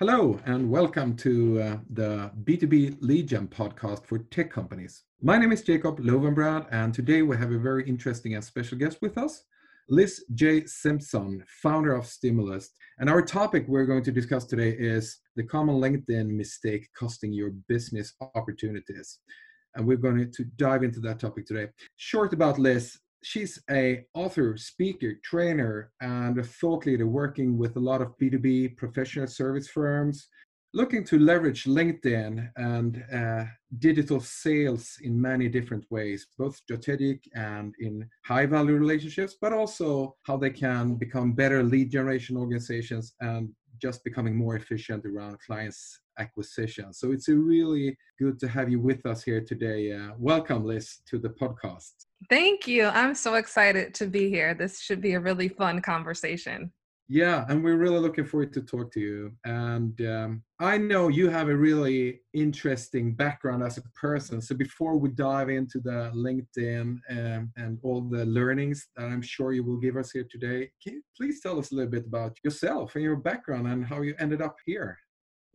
Hello, and welcome to uh, the B2B Lead Gen podcast for tech companies. My name is Jacob Löwenbrand, and today we have a very interesting and special guest with us, Liz J. Simpson, founder of Stimulus. And our topic we're going to discuss today is the common LinkedIn mistake costing your business opportunities. And we're going to dive into that topic today. Short about Liz, she's a author, speaker, trainer, and a thought leader working with a lot of B2B professional service firms, looking to leverage LinkedIn and uh, digital sales in many different ways, both strategic and in high value relationships, but also how they can become better lead generation organizations and just becoming more efficient around clients acquisition. So it's really good to have you with us here today. Uh, welcome, Liz, to the podcast. Thank you. I'm so excited to be here. This should be a really fun conversation. Yeah, and we're really looking forward to talk to you. And um, I know you have a really interesting background as a person. So before we dive into the LinkedIn um, and all the learnings that I'm sure you will give us here today, can you please tell us a little bit about yourself and your background and how you ended up here?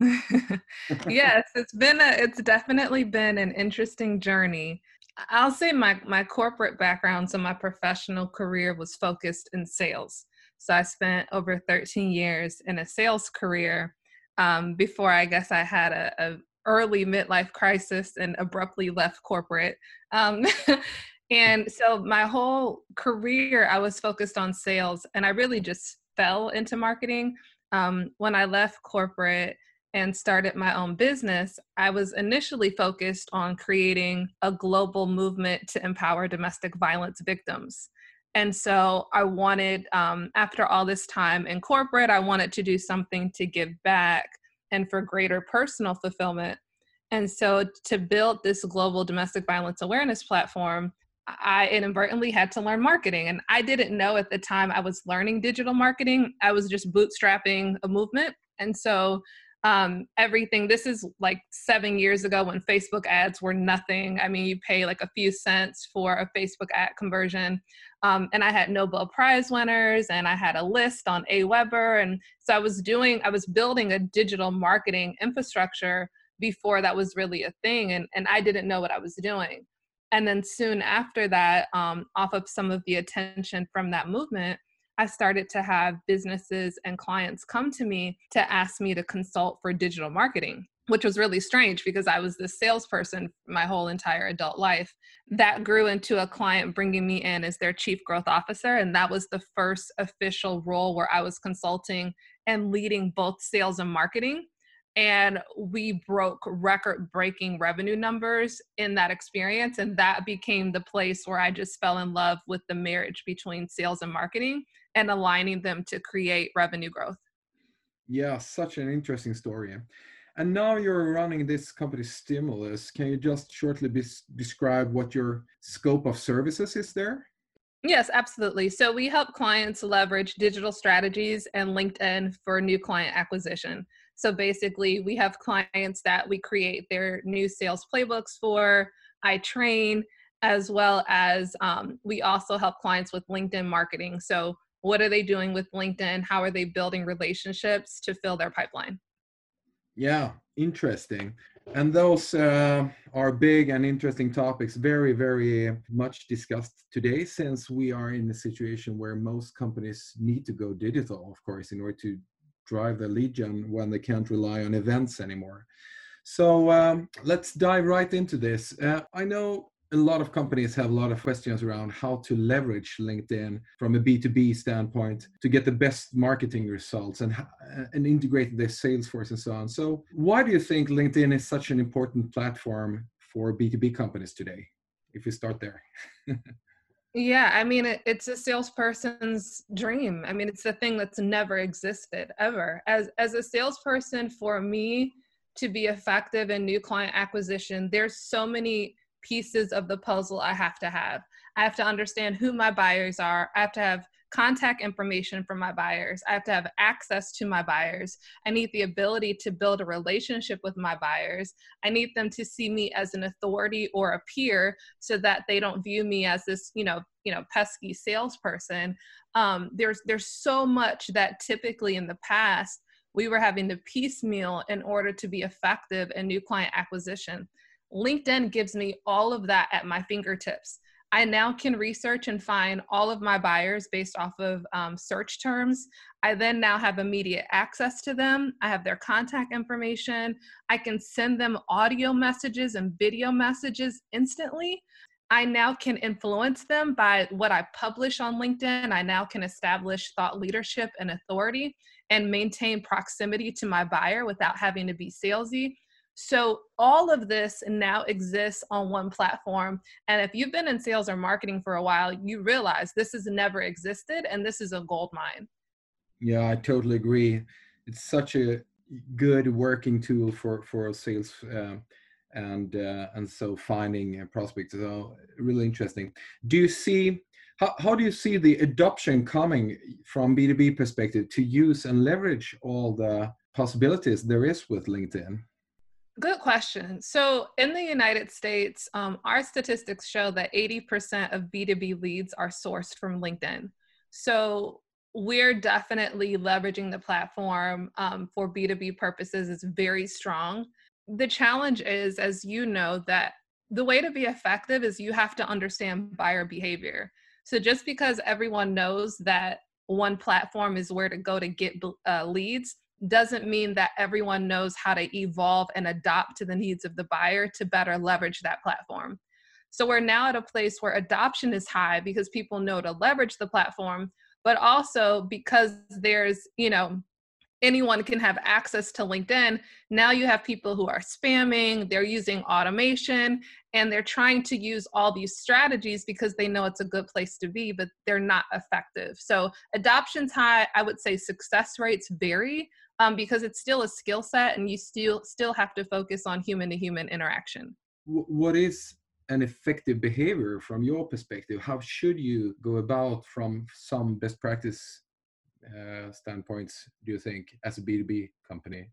yes, it's been a it's definitely been an interesting journey. I'll say my my corporate background, so my professional career was focused in sales. So I spent over 13 years in a sales career um, before I guess I had a, a, early midlife crisis and abruptly left corporate. Um, and so my whole career, I was focused on sales, and I really just fell into marketing. Um, when I left corporate, and started my own business, I was initially focused on creating a global movement to empower domestic violence victims. And so I wanted, um, after all this time in corporate, I wanted to do something to give back and for greater personal fulfillment. And so to build this global domestic violence awareness platform, I inadvertently had to learn marketing. And I didn't know at the time I was learning digital marketing. I was just bootstrapping a movement. And so um, everything. This is like seven years ago when Facebook ads were nothing. I mean, you pay like a few cents for a Facebook ad conversion. Um, and I had Nobel Prize winners and I had a list on AWeber. And so I was doing, I was building a digital marketing infrastructure before that was really a thing. And, and I didn't know what I was doing. And then soon after that, um, off of some of the attention from that movement, I started to have businesses and clients come to me to ask me to consult for digital marketing which was really strange because I was this salesperson my whole entire adult life. That grew into a client bringing me in as their chief growth officer. And that was the first official role where I was consulting and leading both sales and marketing. And we broke record breaking revenue numbers in that experience. And that became the place where I just fell in love with the marriage between sales and marketing and aligning them to create revenue growth. Yeah, such an interesting story. And now you're running this company Stimulus. Can you just shortly be, describe what your scope of services is there? Yes, absolutely. So we help clients leverage digital strategies and LinkedIn for new client acquisition. So basically, we have clients that we create their new sales playbooks for. I train, as well as um, we also help clients with LinkedIn marketing. So what are they doing with linkedin? How are they building relationships to fill their pipeline? Yeah interesting. And those uh, are big and interesting topics very very much discussed today since we are in a situation where most companies need to go digital of course in order to drive the lead gen when they can't rely on events anymore. So um, let's dive right into this. Uh, i know a lot of companies have a lot of questions around how to leverage LinkedIn from a B2B standpoint to get the best marketing results and, uh, and integrate their sales force and so on. So, why do you think LinkedIn is such an important platform for B2B companies today? If we start there. yeah, I mean, it, it's a salesperson's dream. I mean, it's the thing that's never existed ever. As as a salesperson, for me, to be effective in new client acquisition, there's so many pieces of the puzzle I have to have. I have to understand who my buyers are. I have to have contact information from my buyers. I have to have access to my buyers. I need the ability to build a relationship with my buyers. I need them to see me as an authority or a peer so that they don't view me as this, you know, you know, pesky salesperson. Um, there's there's so much that typically in the past we were having to piecemeal in order to be effective in new client acquisition. LinkedIn gives me all of that at my fingertips. I now can research and find all of my buyers based off of um, search terms. I then now have immediate access to them. I have their contact information. I can send them audio messages and video messages instantly. I now can influence them by what I publish on LinkedIn. I now can establish thought leadership and authority and maintain proximity to my buyer without having to be salesy. So all of this now exists on one platform. And if you've been in sales or marketing for a while, you realize this has never existed and this is a gold mine. Yeah, I totally agree. It's such a good working tool for for sales uh, and uh, and so finding prospects. So really interesting. Do you see how, how do you see the adoption coming from B2B perspective to use and leverage all the possibilities there is with LinkedIn? Good question. So, in the United States, um, our statistics show that 80% of B2B leads are sourced from LinkedIn. So, we're definitely leveraging the platform um, for B2B purposes It's very strong. The challenge is, as you know, that the way to be effective is you have to understand buyer behavior. So, just because everyone knows that one platform is where to go to get uh, leads doesn't mean that everyone knows how to evolve and adapt to the needs of the buyer to better leverage that platform. So we're now at a place where adoption is high because people know to leverage the platform, but also because there's, you know, anyone can have access to LinkedIn. Now you have people who are spamming, they're using automation, and they're trying to use all these strategies because they know it's a good place to be, but they're not effective. So adoption's high. I would say success rates vary, um, because it's still a skill set and you still still have to focus on human to human interaction what is an effective behavior from your perspective how should you go about from some best practice uh, standpoints do you think as a b2b company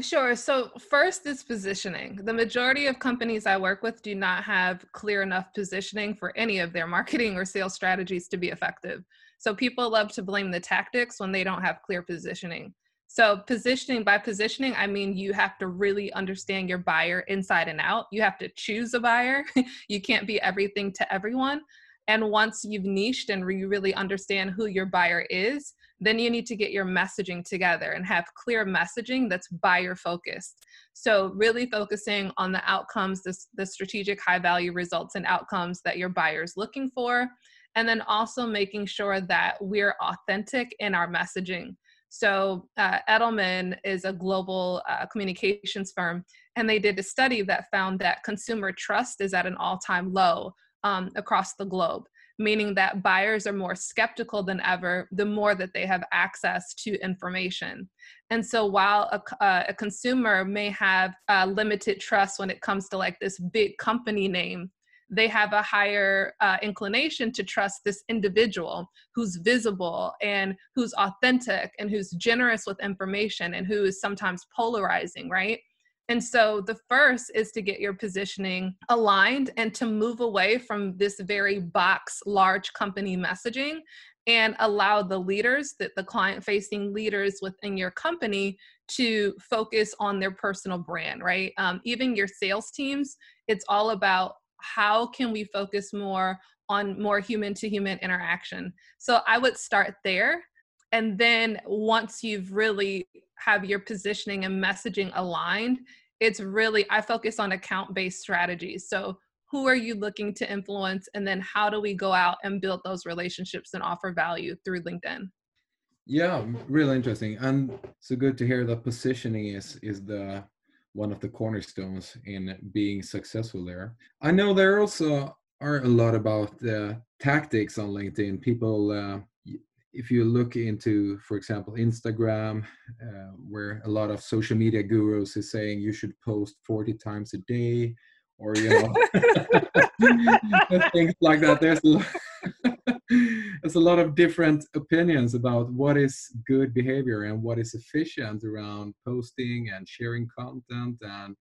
Sure. So, first is positioning. The majority of companies I work with do not have clear enough positioning for any of their marketing or sales strategies to be effective. So, people love to blame the tactics when they don't have clear positioning. So, positioning by positioning, I mean you have to really understand your buyer inside and out. You have to choose a buyer. you can't be everything to everyone. And once you've niched and you really understand who your buyer is, then you need to get your messaging together and have clear messaging that's buyer focused. So, really focusing on the outcomes, the, the strategic high value results and outcomes that your buyer is looking for. And then also making sure that we're authentic in our messaging. So, uh, Edelman is a global uh, communications firm, and they did a study that found that consumer trust is at an all time low um, across the globe, meaning that buyers are more skeptical than ever the more that they have access to information. And so, while a, uh, a consumer may have limited trust when it comes to like this big company name, they have a higher uh, inclination to trust this individual who's visible and who's authentic and who's generous with information and who is sometimes polarizing, right? And so the first is to get your positioning aligned and to move away from this very box large company messaging and allow the leaders that the client facing leaders within your company to focus on their personal brand right um, even your sales teams it's all about how can we focus more on more human to human interaction? So i would start there. And then once you've really have your positioning and messaging aligned it's really i focus on account based strategies. So who are you looking to influence? And then how do we go out and build those relationships and offer value through linkedin? Yeah really interesting. And so good to hear that positioning is is the one of the cornerstones in being successful there. I know there also are a lot about the tactics on LinkedIn. People uh, if you look into, for example, Instagram, uh, where a lot of social media gurus is saying you should post 40 times a day, or you know, things like that. There's a lot, there's a lot of different opinions about what is good behavior and what is efficient around posting and sharing content and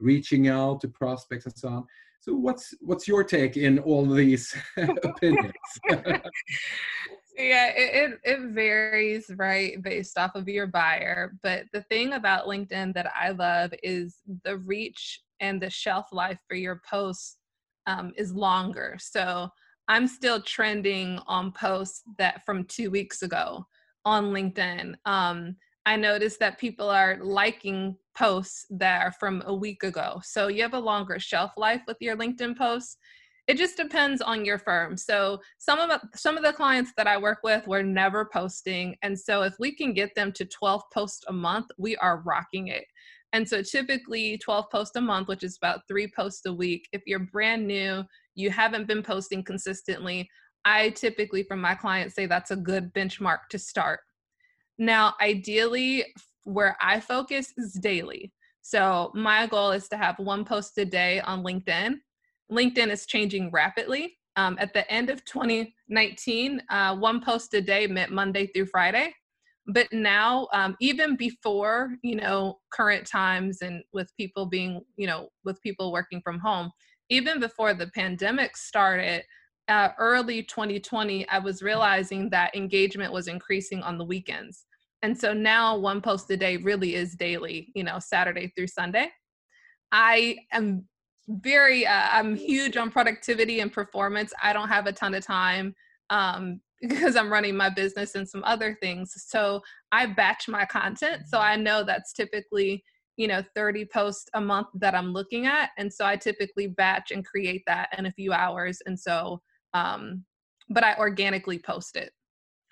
reaching out to prospects and so on. So what's what's your take in all these opinions? yeah it, it, it varies right based off of your buyer but the thing about linkedin that i love is the reach and the shelf life for your posts um, is longer so i'm still trending on posts that from two weeks ago on linkedin um, i noticed that people are liking posts that are from a week ago so you have a longer shelf life with your linkedin posts it just depends on your firm. So some of some of the clients that I work with were never posting, and so if we can get them to 12 posts a month, we are rocking it. And so typically 12 posts a month, which is about three posts a week. If you're brand new, you haven't been posting consistently, I typically from my clients say that's a good benchmark to start. Now, ideally, where I focus is daily. So my goal is to have one post a day on LinkedIn LinkedIn is changing rapidly. Um, at the end of 2019, uh, one post a day meant Monday through Friday. But now, um, even before you know current times and with people being you know with people working from home, even before the pandemic started, uh, early 2020, I was realizing that engagement was increasing on the weekends. And so now one post a day really is daily, you know, Saturday through Sunday. I am very uh, i'm huge on productivity and performance i don't have a ton of time um, because i'm running my business and some other things so i batch my content so i know that's typically you know 30 posts a month that i'm looking at and so i typically batch and create that in a few hours and so um but i organically post it.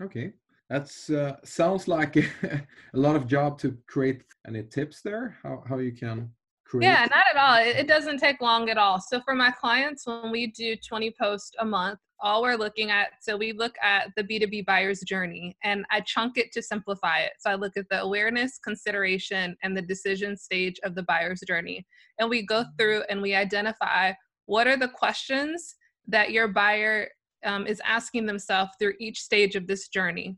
Okay. That's uh, sounds like a lot of job to create any tips there? How, how you can create? Yeah, not at all. It, it doesn't take long at all. So for my clients, when we do 20 posts a month, all we're looking at, so we look at the B2B buyer's journey and I chunk it to simplify it. So I look at the awareness, consideration, and the decision stage of the buyer's journey. And we go through and we identify what are the questions that your buyer um, is asking themselves through each stage of this journey.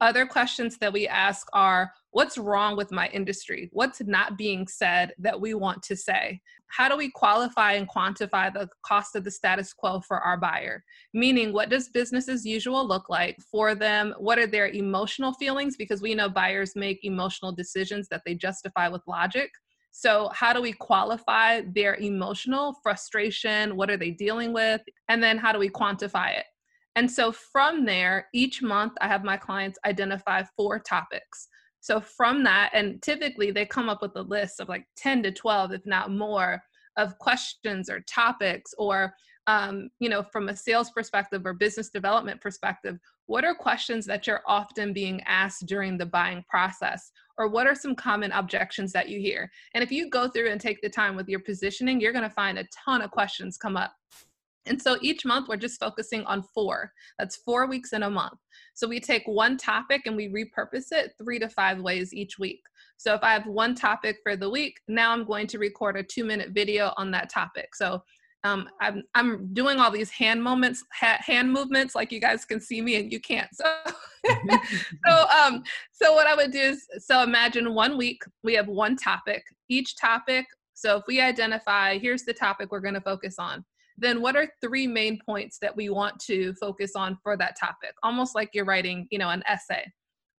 Other questions that we ask are what's wrong with my industry? What's not being said that we want to say? How do we qualify and quantify the cost of the status quo for our buyer? Meaning, what does business as usual look like for them? What are their emotional feelings? Because we know buyers make emotional decisions that they justify with logic. So, how do we qualify their emotional frustration? What are they dealing with? And then, how do we quantify it? And so from there, each month I have my clients identify four topics. So from that, and typically they come up with a list of like 10 to 12, if not more, of questions or topics or um, you know from a sales perspective or business development perspective what are questions that you're often being asked during the buying process? Or what are some common objections that you hear? And if you go through and take the time with your positioning you're going to find a ton of questions come up and so each month we're just focusing on four. That's four weeks in a month. So we take one topic and we repurpose it three to five ways each week. So if I have one topic for the week, now I'm going to record a two minute video on that topic. So um, I'm, I'm doing all these hand moments, ha- hand movements, like you guys can see me and you can't. So, so, um, so what I would do is, so imagine one week we have one topic. Each topic. So if we identify, here's the topic we're going to focus on then what are three main points that we want to focus on for that topic? Almost like you're writing you know an essay.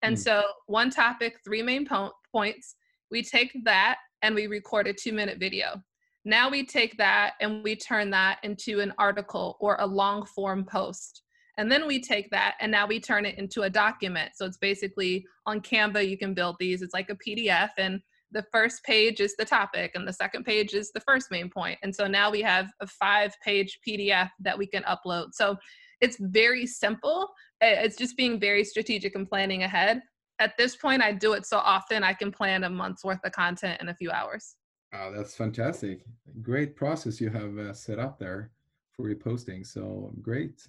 And mm. so one topic three main po- points we take that and we record a two minute video. Now we take that and we turn that into an article or a long form post. And then we take that and now we turn it into a document. So it's basically on canva you can build these. It's like a pdf and the first page is the topic and the second page is the first main point. And so now we have a five page PDF that we can upload. So it's very simple. It's just being very strategic and planning ahead. At this point, I do it so often I can plan a month's worth of content in a few hours. Oh, that's fantastic. Great process you have uh, set up there for your posting. So great.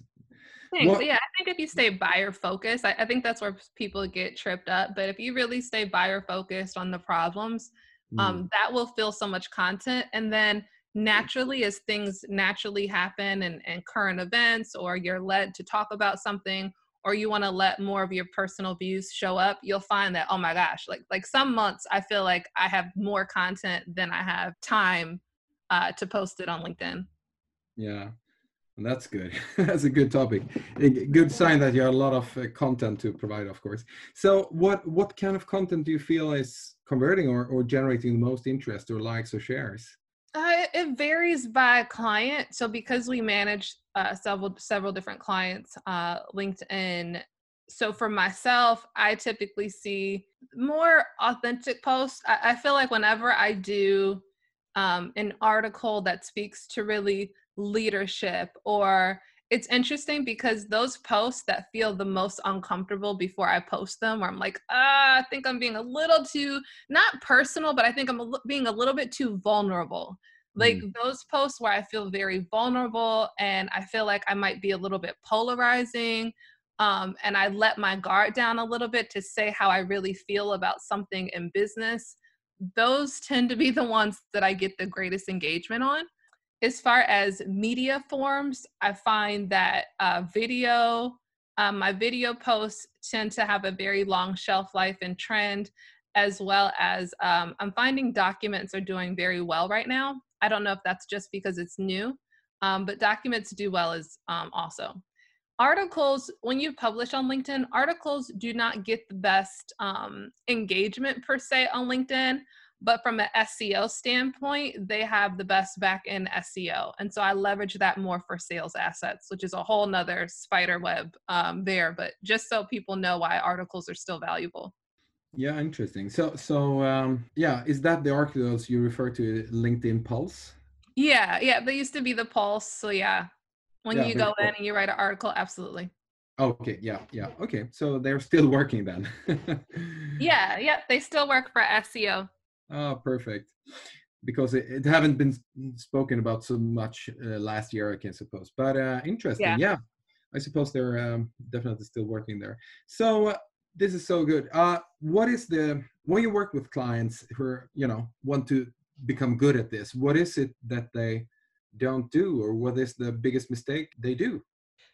Thanks. What, yeah, I think if you stay buyer focused, I, I, think that's where people get tripped up. But if you really stay buyer focused on the problems, mm. um, that will fill so much content. And then naturally, as things naturally happen and, and current events, or you're led to talk about something, or you want to let more of your personal views show up, you'll find that, oh my gosh, like like some months I feel like I have more content than I have time uh, to post it on LinkedIn. Yeah. That's good. That's a good topic. A good sign that you have a lot of uh, content to provide, of course. So, what what kind of content do you feel is converting or, or generating the most interest or likes or shares? Uh, it varies by client. So, because we manage uh, several several different clients, uh, LinkedIn. So, for myself, I typically see more authentic posts. I, I feel like whenever I do um, an article that speaks to really leadership or it's interesting because those posts that feel the most uncomfortable before I post them, where I'm like, ah, I think I'm being a little too, not personal, but I think I'm a, being a little bit too vulnerable. Like mm. those posts where I feel very vulnerable and I feel like I might be a little bit polarizing. Um, and I let my guard down a little bit to say how I really feel about something in business. Those tend to be the ones that I get the greatest engagement on as far as media forms, I find that uh, video, um, my video posts tend to have a very long shelf life and trend, as well as um, I'm finding documents are doing very well right now. I don't know if that's just because it's new, um, but documents do well as um, also. Articles, when you publish on LinkedIn, articles do not get the best um, engagement per se on LinkedIn but from an SEO standpoint, they have the best back end SEO. And so I leverage that more for sales assets, which is a whole nother spider web um, there. But just so people know why articles are still valuable. Yeah, interesting. So, so um, yeah, is that the articles you refer to LinkedIn Pulse? Yeah, yeah, they used to be the Pulse. So yeah, when yeah, you go cool. in and you write an article, absolutely. Okay, yeah, yeah. Okay, so they're still working then. yeah, yeah, they still work for SEO. Oh, perfect. Because it, it haven't been spoken about so much uh, last year, I can suppose. But uh, interesting, yeah. yeah. I suppose they're um, definitely still working there. So uh, this is so good. Uh, what is the when you work with clients who are, you know want to become good at this? What is it that they don't do, or what is the biggest mistake they do?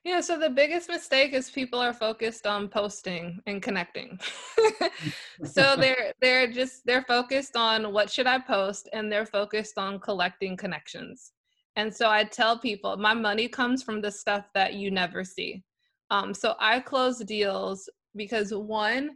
Yeah, so the biggest mistake is people are focused on posting and connecting. so they're they're just they're focused on what should I post and they're focused on collecting connections. And so I tell people my money comes from the stuff that you never see. Um, so I close deals because one,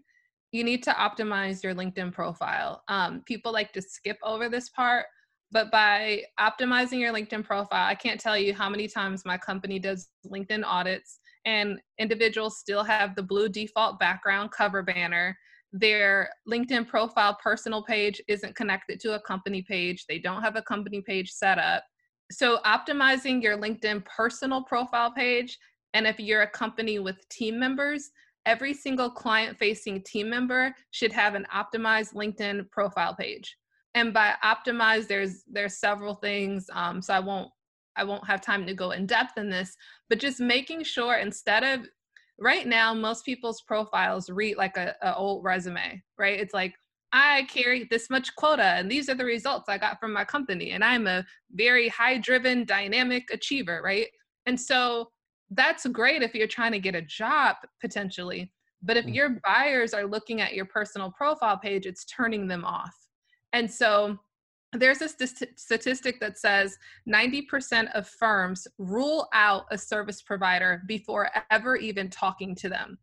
you need to optimize your LinkedIn profile. Um, people like to skip over this part, but by optimizing your LinkedIn profile, I can't tell you how many times my company does LinkedIn audits and individuals still have the blue default background cover banner. Their LinkedIn profile personal page isn't connected to a company page. They don't have a company page set up. So, optimizing your LinkedIn personal profile page, and if you're a company with team members, every single client facing team member should have an optimized LinkedIn profile page and by optimize there's there's several things um, so i won't i won't have time to go in depth in this but just making sure instead of right now most people's profiles read like a, a old resume right? It's like i carry this much quota and these are the results i got from my company and i'm a very high driven dynamic achiever right? And so that's great if you're trying to get a job potentially but if mm. your buyers are looking at your personal profile page it's turning them off and so there's a st- statistic that says 90% of firms rule out a service provider before ever even talking to them.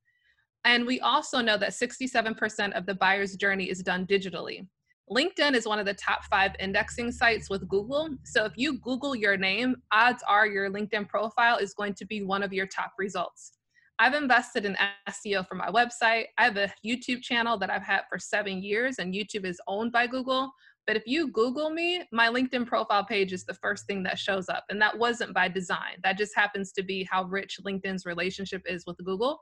And we also know that 67% of the buyer's journey is done digitally. LinkedIn is one of the top five indexing sites with Google. So if you Google your name, odds are your LinkedIn profile is going to be one of your top results. I've invested in SEO for my website. I have a YouTube channel that I've had for seven years, and YouTube is owned by Google. But if you Google me, my LinkedIn profile page is the first thing that shows up. And that wasn't by design. That just happens to be how rich LinkedIn's relationship is with Google.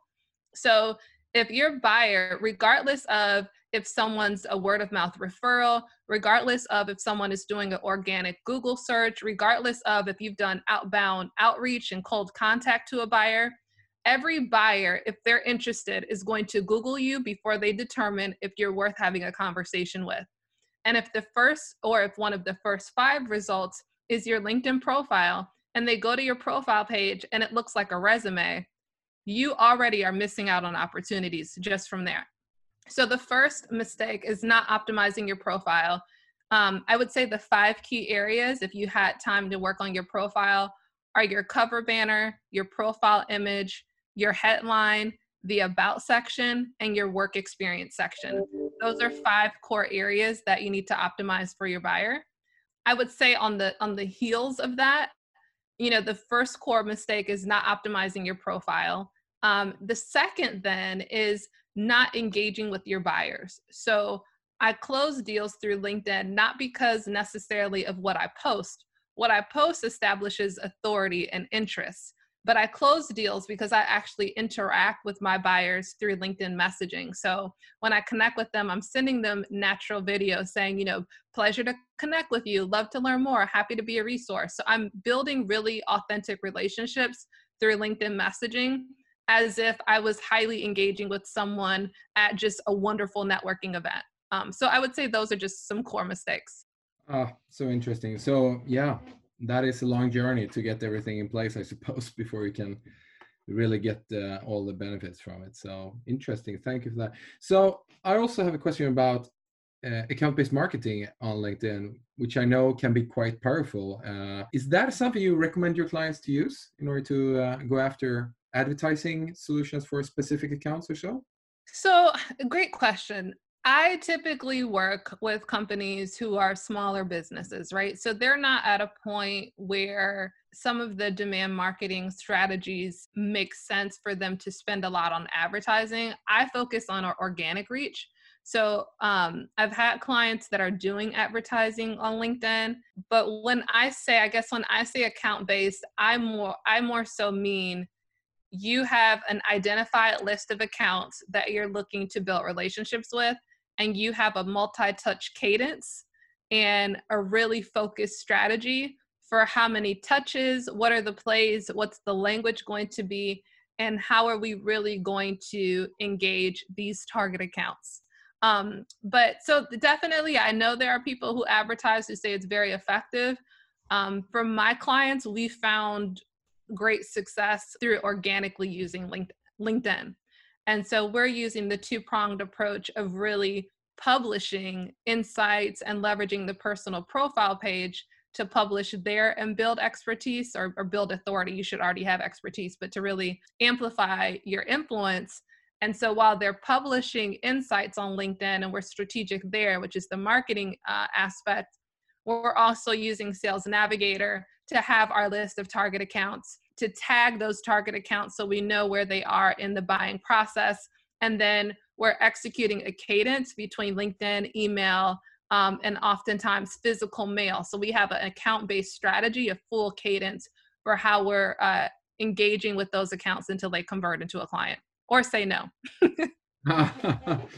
So if your buyer, regardless of if someone's a word of mouth referral, regardless of if someone is doing an organic Google search, regardless of if you've done outbound outreach and cold contact to a buyer, every buyer, if they're interested, is going to Google you before they determine if you're worth having a conversation with. And if the first, or if one of the first five results is your LinkedIn profile, and they go to your profile page and it looks like a resume, you already are missing out on opportunities just from there. So the first mistake is not optimizing your profile. Um, I would say the five key areas, if you had time to work on your profile, are your cover banner, your profile image, your headline, the about section, and your work experience section. Those are five core areas that you need to optimize for your buyer. I would say on the on the heels of that, you know, the first core mistake is not optimizing your profile. Um, the second then is not engaging with your buyers. So I close deals through LinkedIn not because necessarily of what I post. What I post establishes authority and interest but I close deals because I actually interact with my buyers through LinkedIn messaging. So when I connect with them, I'm sending them natural videos saying, you know, pleasure to connect with you, love to learn more, happy to be a resource. So I'm building really authentic relationships through LinkedIn messaging as if I was highly engaging with someone at just a wonderful networking event. Um, so I would say those are just some core mistakes. Ah, so interesting. So yeah, that is a long journey to get everything in place, I suppose, before you can really get uh, all the benefits from it. So interesting. Thank you for that. So I also have a question about uh, account-based marketing on LinkedIn, which I know can be quite powerful. Uh, is that something you recommend your clients to use in order to uh, go after advertising solutions for specific accounts or so? So, great question. I typically work with companies who are smaller businesses, right? So they're not at a point where some of the demand marketing strategies make sense for them to spend a lot on advertising. I focus on our organic reach. So um, I've had clients that are doing advertising on LinkedIn, but when I say, I guess when I say account based, I more I more so mean you have an identified list of accounts that you're looking to build relationships with and you have a multi-touch cadence and a really focused strategy for how many touches, what are the plays, what's the language going to be, and how are we really going to engage these target accounts. Um, but so definitely, I know there are people who advertise who say it's very effective. Um, from my clients, we found great success through organically using LinkedIn. And so we're using the two pronged approach of really publishing insights and leveraging the personal profile page to publish there and build expertise or, or, build authority. You should already have expertise, but to really amplify your influence. And so while they're publishing insights on LinkedIn and we're strategic there, which is the marketing uh, aspect, we're also using Sales Navigator to have our list of target accounts to tag those target accounts so we know where they are in the buying process. And then we're executing a cadence between LinkedIn, email, um, and oftentimes physical mail. So we have an account based strategy, a full cadence for how we're uh, engaging with those accounts until they convert into a client or say no.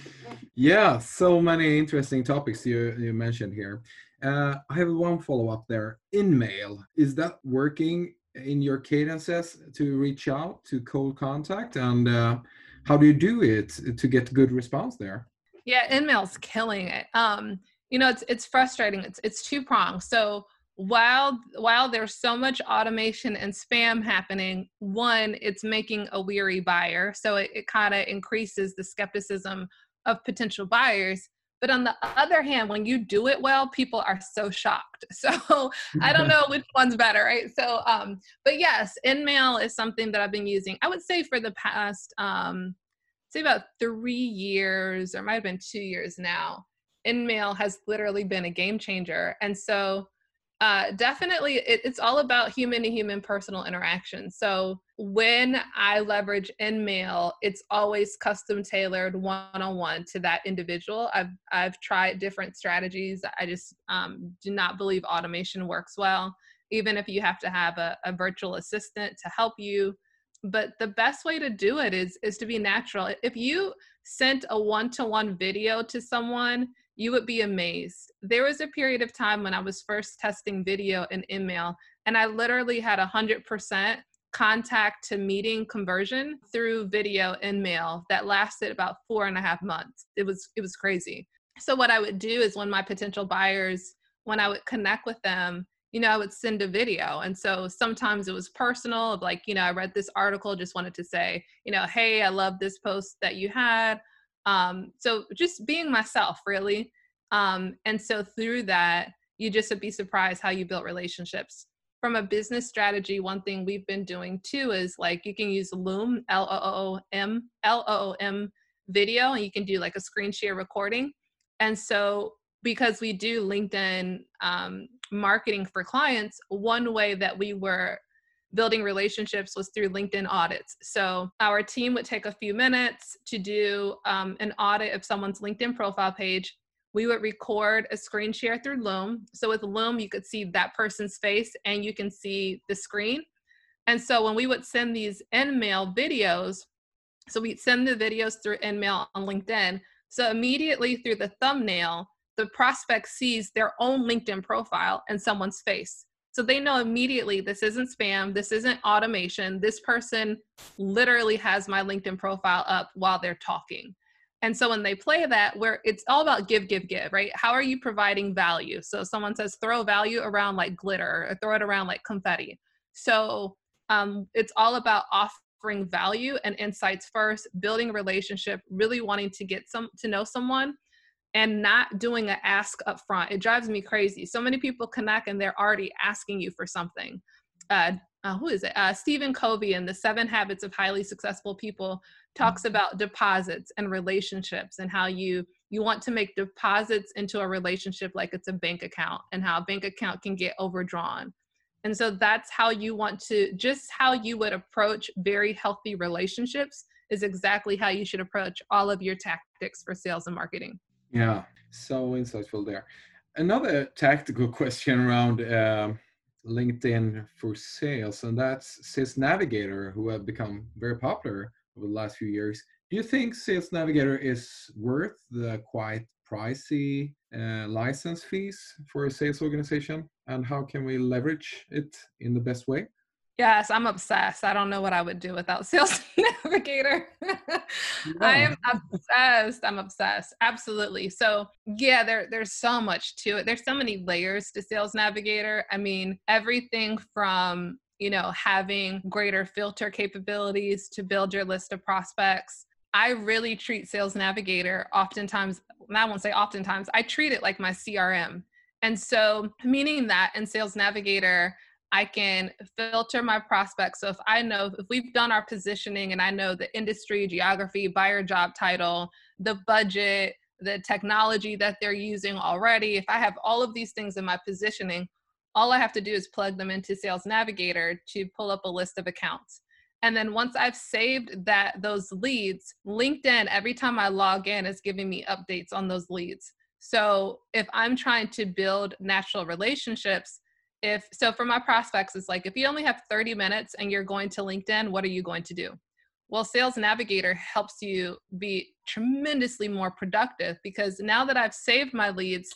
yeah, so many interesting topics you, you mentioned here. Uh, I have one follow up there. InMail, is that working in your cadences to reach out to cold contact and uh, how do you do it to get good response there? Yeah InMail's killing it. Um you know it's it's frustrating. It's it's two pronged so while while there's so much automation and spam happening one it's making a weary buyer. So it, it kind of increases the skepticism of potential buyers but on the other hand, when you do it well, people are so shocked. So I don't know which one's better, right? So, um, but yes, InMail is something that I've been using. I would say for the past, um, say about three years, or might have been two years now. InMail has literally been a game changer, and so uh, definitely it, it's all about human to human personal interaction. So when I leverage InMail, it's always custom tailored one on one to that individual. I've I've tried different strategies. I just um, do not believe automation works well, even if you have to have a, a virtual assistant to help you. But the best way to do it is is to be natural. If you sent a one to one video to someone you would be amazed. There was a period of time when I was first testing video and email and I literally had 100% contact to meeting conversion through video and mail that lasted about four and a half months. It was it was crazy. So what I would do is when my potential buyers, when I would connect with them, you know, I would send a video. And so sometimes it was personal of like, you know, I read this article, just wanted to say, you know, hey, I love this post that you had. Um, so just being myself really. Um, and so through that, you just would be surprised how you built relationships from a business strategy, one thing we've been doing too is like you can use Loom, L O O M, L O O M video, and you can do like a screen share recording. And so, because we do LinkedIn um, marketing for clients, one way that we were building relationships was through LinkedIn audits. So our team would take a few minutes to do um, an audit of someone's LinkedIn profile page we would record a screen share through Loom. So with Loom, you could see that person's face and you can see the screen. And so when we would send these InMail videos, so we'd send the videos through InMail on LinkedIn. So immediately through the thumbnail, the prospect sees their own LinkedIn profile and someone's face. So they know immediately this isn't spam, this isn't automation. This person literally has my LinkedIn profile up while they're talking. And so when they play that, where it's all about give, give, give, right? How are you providing value? So someone says throw value around like glitter or throw it around like confetti. So um, it's all about offering value and insights first, building a relationship, really wanting to get some to know someone and not doing an ask up front. It drives me crazy. So many people connect and they're already asking you for something. Uh, uh, who is it? Uh, Stephen Covey in the Seven Habits of Highly Successful People talks mm-hmm. about deposits and relationships and how you you want to make deposits into a relationship like it's a bank account and how a bank account can get overdrawn. And so that's how you want to just how you would approach very healthy relationships is exactly how you should approach all of your tactics for sales and marketing. Yeah, so insightful there. Another tactical question around uh, LinkedIn for sales, and that's Sales Navigator, who have become very popular over the last few years. Do you think Sales Navigator is worth the quite pricey uh, license fees for a sales organization? And how can we leverage it in the best way? Yes, I'm obsessed. I don't know what I would do without Sales Navigator. I am obsessed. I'm obsessed. Absolutely. So yeah, there there's so much to it. There's so many layers to Sales Navigator. I mean, everything from you know having greater filter capabilities to build your list of prospects. I really treat Sales Navigator oftentimes, I won't say oftentimes, I treat it like my CRM. And so, meaning that in Sales Navigator, I can filter my prospects. So if I know if we've done our positioning and I know the industry, geography, buyer job title, the budget, the technology that they're using already, if I have all of these things in my positioning, all I have to do is plug them into Sales Navigator to pull up a list of accounts. And then once I've saved that those leads, LinkedIn every time I log in is giving me updates on those leads. So if I'm trying to build natural relationships, if so for my prospects it's like if you only have 30 minutes and you're going to linkedin what are you going to do? Well sales navigator helps you be tremendously more productive because now that i've saved my leads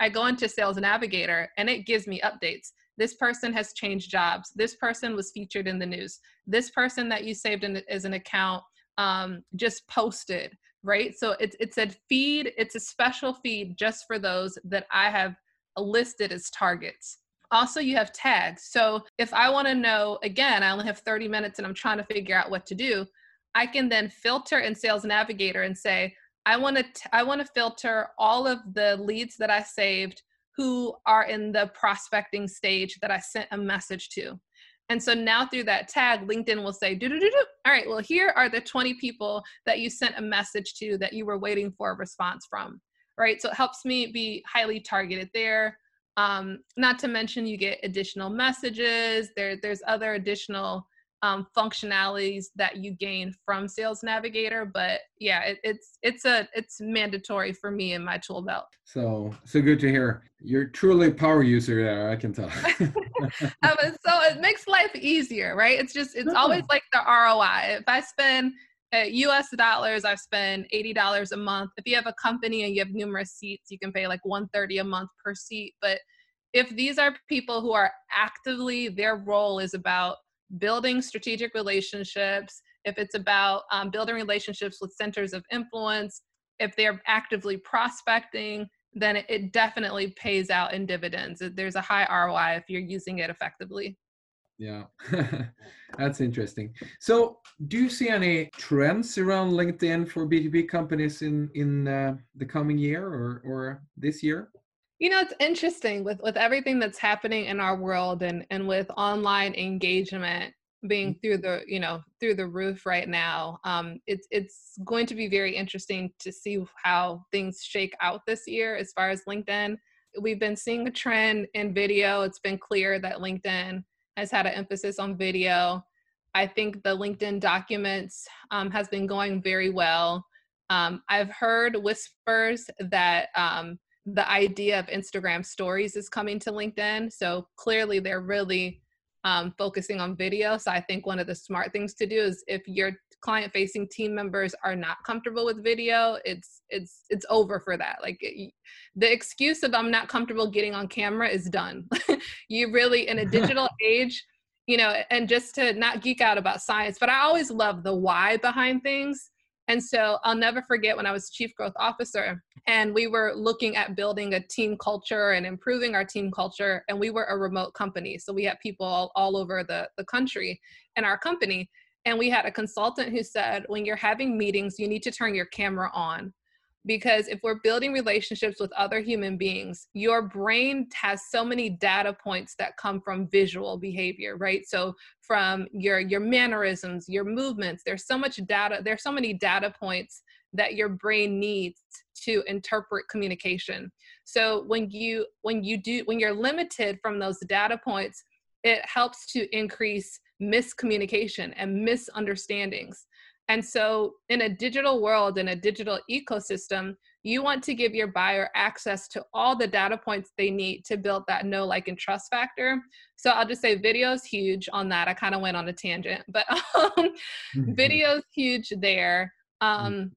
i go into sales navigator and it gives me updates. This person has changed jobs. This person was featured in the news. This person that you saved in, as an account um, just posted right? So it's, it's a feed it's a special feed just for those that i have listed as targets also, you have tags. So if I want to know, again, I only have 30 minutes and I'm trying to figure out what to do, I can then filter in Sales Navigator and say, I want to I want to filter all of the leads that I saved who are in the prospecting stage that I sent a message to. And so now through that tag, LinkedIn will say, do, do, do, all right, well, here are the 20 people that you sent a message to that you were waiting for a response from, right? So it helps me be highly targeted there. Um, not to mention you get additional messages. There, there's other additional um, functionalities that you gain from Sales Navigator. But yeah, it, it's it's a it's mandatory for me in my tool belt. So so good to hear. You're truly a power user there. I can tell. so it makes life easier, right? It's just it's always like the ROI. If I spend uh, US dollars, I spend $80 a month. If you have a company and you have numerous seats, you can pay like 130 a month per seat. But if these are people who are actively, their role is about building strategic relationships, if it's about um, building relationships with centers of influence, if they're actively prospecting, then it definitely pays out in dividends. There's a high ROI if you're using it effectively. Yeah, that's interesting. So, do you see any trends around LinkedIn for B2B companies in in uh, the coming year or or this year? You know, it's interesting with with everything that's happening in our world and and with online engagement being mm. through the you know through the roof right now um it's it's going to be very interesting to see how things shake out this year as far as linkedin we've been seeing a trend in video it's been clear that linkedin has had an emphasis on video. I think the linkedin documents um, has been going very well. Um, i've heard whispers that um, the idea of instagram stories is coming to linkedin. So clearly they're really um, focusing on video. So I think one of the smart things to do is if your client facing team members are not comfortable with video, it's it's it's over for that. Like it, the excuse of I'm not comfortable getting on camera is done. you really in a digital age, you know, and just to not geek out about science, but I always love the why behind things. And so I'll never forget when I was chief growth officer and we were looking at building a team culture and improving our team culture. And we were a remote company. So we had people all, all over the, the country in our company. And we had a consultant who said, when you're having meetings, you need to turn your camera on because if we're building relationships with other human beings your brain has so many data points that come from visual behavior right? So from your your mannerisms your movements there's so much data there's so many data points that your brain needs to interpret communication. So when you when you do when you're limited from those data points it helps to increase miscommunication and misunderstandings and so, in a digital world, in a digital ecosystem, you want to give your buyer access to all the data points they need to build that know, like, and trust factor. So, I'll just say video is huge on that. I kind of went on a tangent, but um, video is huge there. Mm. Um,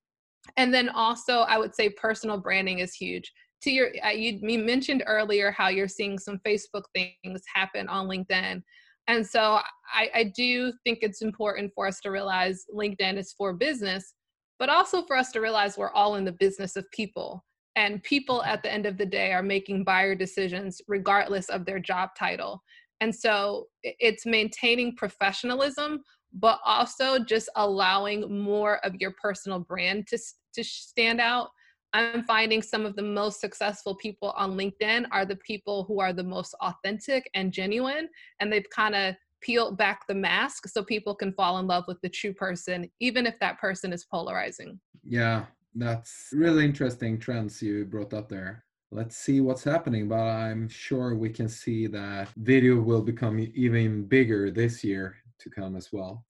and then also, I would say personal branding is huge. To your, uh, you, you mentioned earlier how you're seeing some Facebook things happen on LinkedIn. And so I, I do think it's important for us to realize LinkedIn is for business, but also for us to realize we're all in the business of people. And people mm-hmm. at the end of the day are making buyer decisions regardless of their job title. And so it's maintaining professionalism, but also just allowing more of your personal brand to, to stand out I'm finding some of the most successful people on LinkedIn are the people who are the most authentic and genuine, and they've kind of peeled back the mask so people can fall in love with the true person, even if that person is polarizing. Yeah, that's really interesting trends you brought up there. Let's see what's happening, but I'm sure we can see that video will become even bigger this year to come as well.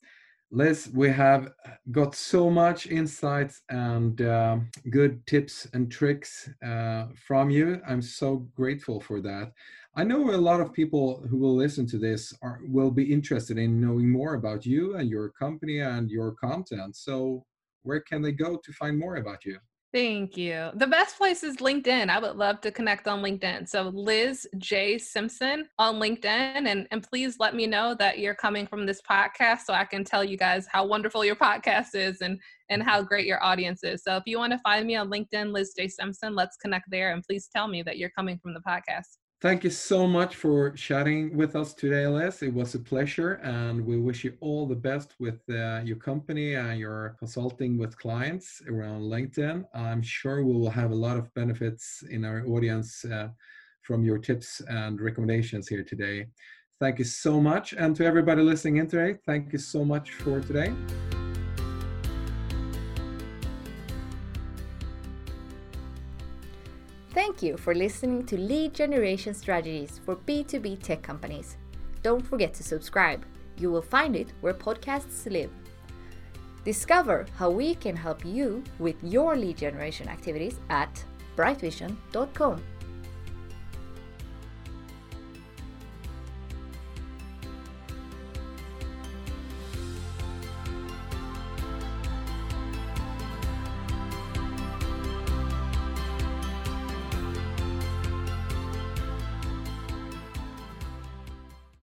Liz, we have got so much insights and uh, good tips and tricks uh, from you. I'm so grateful for that. I know a lot of people who will listen to this are, will be interested in knowing more about you and your company and your content. So, where can they go to find more about you? Thank you. The best place is LinkedIn. I would love to connect on LinkedIn. So Liz J. Simpson on LinkedIn. And, and please let me know that you're coming from this podcast so I can tell you guys how wonderful your podcast is and, and mm-hmm. how great your audience is. So if you want to find me on LinkedIn, Liz J. Simpson, let's connect there. And please tell me that you're coming from the podcast. Thank you so much for chatting with us today, Les. It was a pleasure, and we wish you all the best with uh, your company and your consulting with clients around LinkedIn. I'm sure we will have a lot of benefits in our audience uh, from your tips and recommendations here today. Thank you so much. And to everybody listening in today, thank you so much for today. Thank you for listening to Lead Generation Strategies for B2B tech companies. Don't forget to subscribe. You will find it where podcasts live. Discover how we can help you with your lead generation activities at brightvision.com.